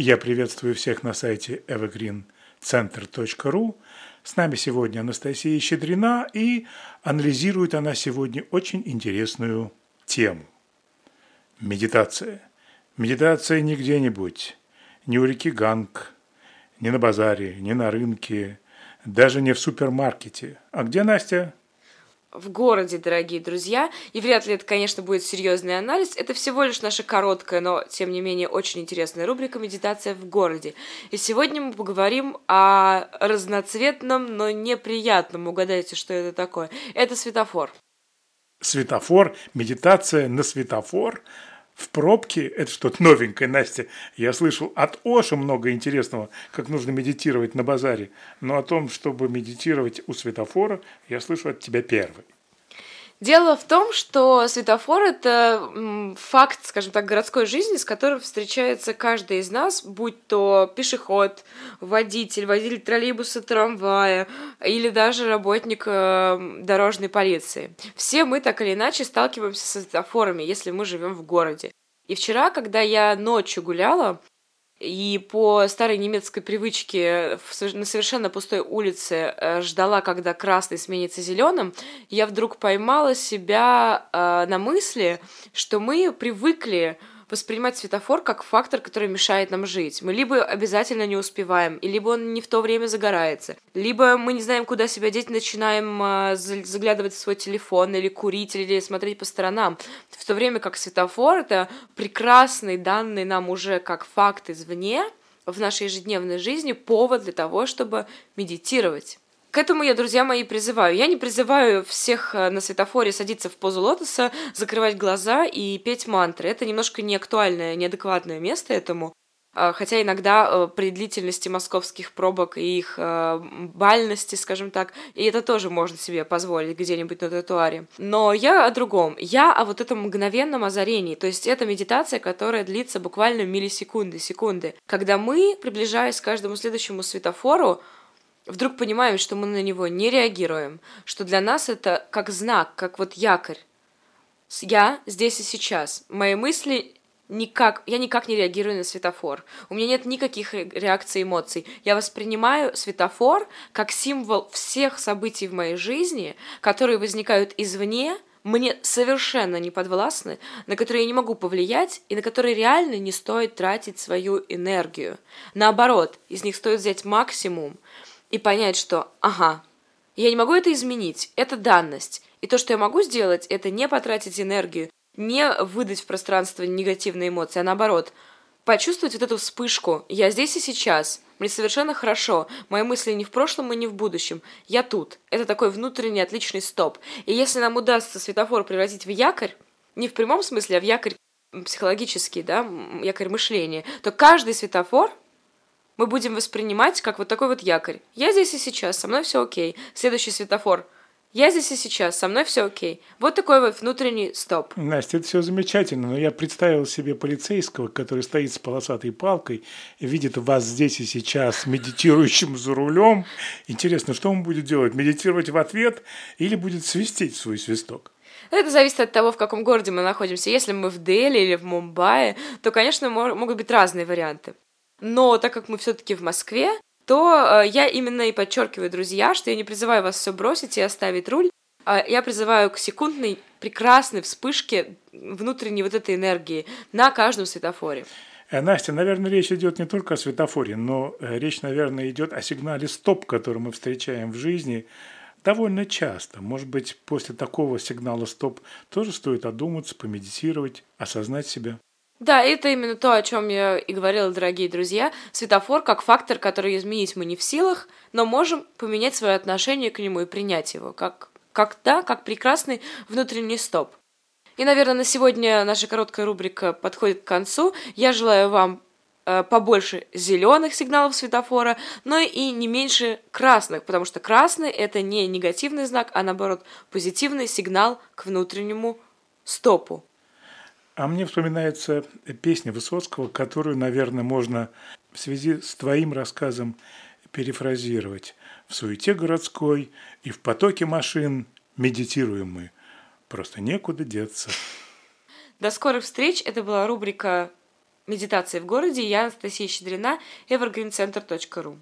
Я приветствую всех на сайте evergreencenter.ru. С нами сегодня Анастасия Щедрина, и анализирует она сегодня очень интересную тему. Медитация. Медитация не где-нибудь, не у реки Ганг, не на базаре, не на рынке, даже не в супермаркете. А где Настя? В городе, дорогие друзья. И вряд ли это, конечно, будет серьезный анализ. Это всего лишь наша короткая, но, тем не менее, очень интересная рубрика «Медитация в городе». И сегодня мы поговорим о разноцветном, но неприятном. Угадайте, что это такое. Это светофор. Светофор, медитация на светофор – в пробке – это что-то новенькое, Настя. Я слышал от Оша много интересного, как нужно медитировать на базаре. Но о том, чтобы медитировать у светофора, я слышу от тебя первый. Дело в том, что светофор — это факт, скажем так, городской жизни, с которым встречается каждый из нас, будь то пешеход, водитель, водитель троллейбуса, трамвая или даже работник э, дорожной полиции. Все мы так или иначе сталкиваемся с светофорами, если мы живем в городе. И вчера, когда я ночью гуляла, и по старой немецкой привычке на совершенно пустой улице э, ждала, когда красный сменится зеленым, я вдруг поймала себя э, на мысли, что мы привыкли воспринимать светофор как фактор, который мешает нам жить. Мы либо обязательно не успеваем, и либо он не в то время загорается, либо мы не знаем, куда себя деть, начинаем э, заглядывать в свой телефон или курить, или смотреть по сторонам. В то время как светофор — это прекрасный, данный нам уже как факт извне, в нашей ежедневной жизни повод для того, чтобы медитировать. К этому я, друзья мои, призываю. Я не призываю всех э, на светофоре садиться в позу лотоса, закрывать глаза и петь мантры. Это немножко неактуальное, неадекватное место этому. А, хотя иногда э, при длительности московских пробок и их э, бальности, скажем так, и это тоже можно себе позволить где-нибудь на тротуаре. Но я о другом. Я о вот этом мгновенном озарении. То есть это медитация, которая длится буквально миллисекунды, секунды. Когда мы, приближаясь к каждому следующему светофору, вдруг понимаем, что мы на него не реагируем, что для нас это как знак, как вот якорь. Я здесь и сейчас. Мои мысли никак, я никак не реагирую на светофор. У меня нет никаких реакций, эмоций. Я воспринимаю светофор как символ всех событий в моей жизни, которые возникают извне, мне совершенно не подвластны, на которые я не могу повлиять и на которые реально не стоит тратить свою энергию. Наоборот, из них стоит взять максимум, и понять, что ага, я не могу это изменить, это данность. И то, что я могу сделать, это не потратить энергию, не выдать в пространство негативные эмоции, а наоборот, почувствовать вот эту вспышку «я здесь и сейчас», мне совершенно хорошо, мои мысли не в прошлом и не в будущем, я тут. Это такой внутренний отличный стоп. И если нам удастся светофор превратить в якорь, не в прямом смысле, а в якорь психологический, да, якорь мышления, то каждый светофор мы будем воспринимать как вот такой вот якорь. Я здесь и сейчас, со мной все окей. Следующий светофор. Я здесь и сейчас, со мной все окей. Вот такой вот внутренний стоп. Настя, это все замечательно, но я представил себе полицейского, который стоит с полосатой палкой, видит вас здесь и сейчас медитирующим за рулем. Интересно, что он будет делать? Медитировать в ответ или будет свистеть свой свисток? Это зависит от того, в каком городе мы находимся. Если мы в Дели или в Мумбаи, то, конечно, могут быть разные варианты. Но так как мы все-таки в Москве, то э, я именно и подчеркиваю, друзья, что я не призываю вас все бросить и оставить руль, а я призываю к секундной прекрасной вспышке внутренней вот этой энергии на каждом светофоре. Э, Настя, наверное, речь идет не только о светофоре, но э, речь, наверное, идет о сигнале стоп, который мы встречаем в жизни довольно часто. Может быть, после такого сигнала стоп тоже стоит одуматься, помедитировать, осознать себя. Да, это именно то, о чем я и говорила, дорогие друзья. Светофор как фактор, который изменить мы не в силах, но можем поменять свое отношение к нему и принять его, как, как да, как прекрасный внутренний стоп. И, наверное, на сегодня наша короткая рубрика подходит к концу. Я желаю вам э, побольше зеленых сигналов светофора, но и не меньше красных, потому что красный это не негативный знак, а наоборот позитивный сигнал к внутреннему стопу. А мне вспоминается песня Высоцкого, которую, наверное, можно в связи с твоим рассказом перефразировать. В суете городской и в потоке машин медитируем мы. Просто некуда деться. До скорых встреч. Это была рубрика медитации в городе. Я Анастасия Щедрина, evergreencenter.ru.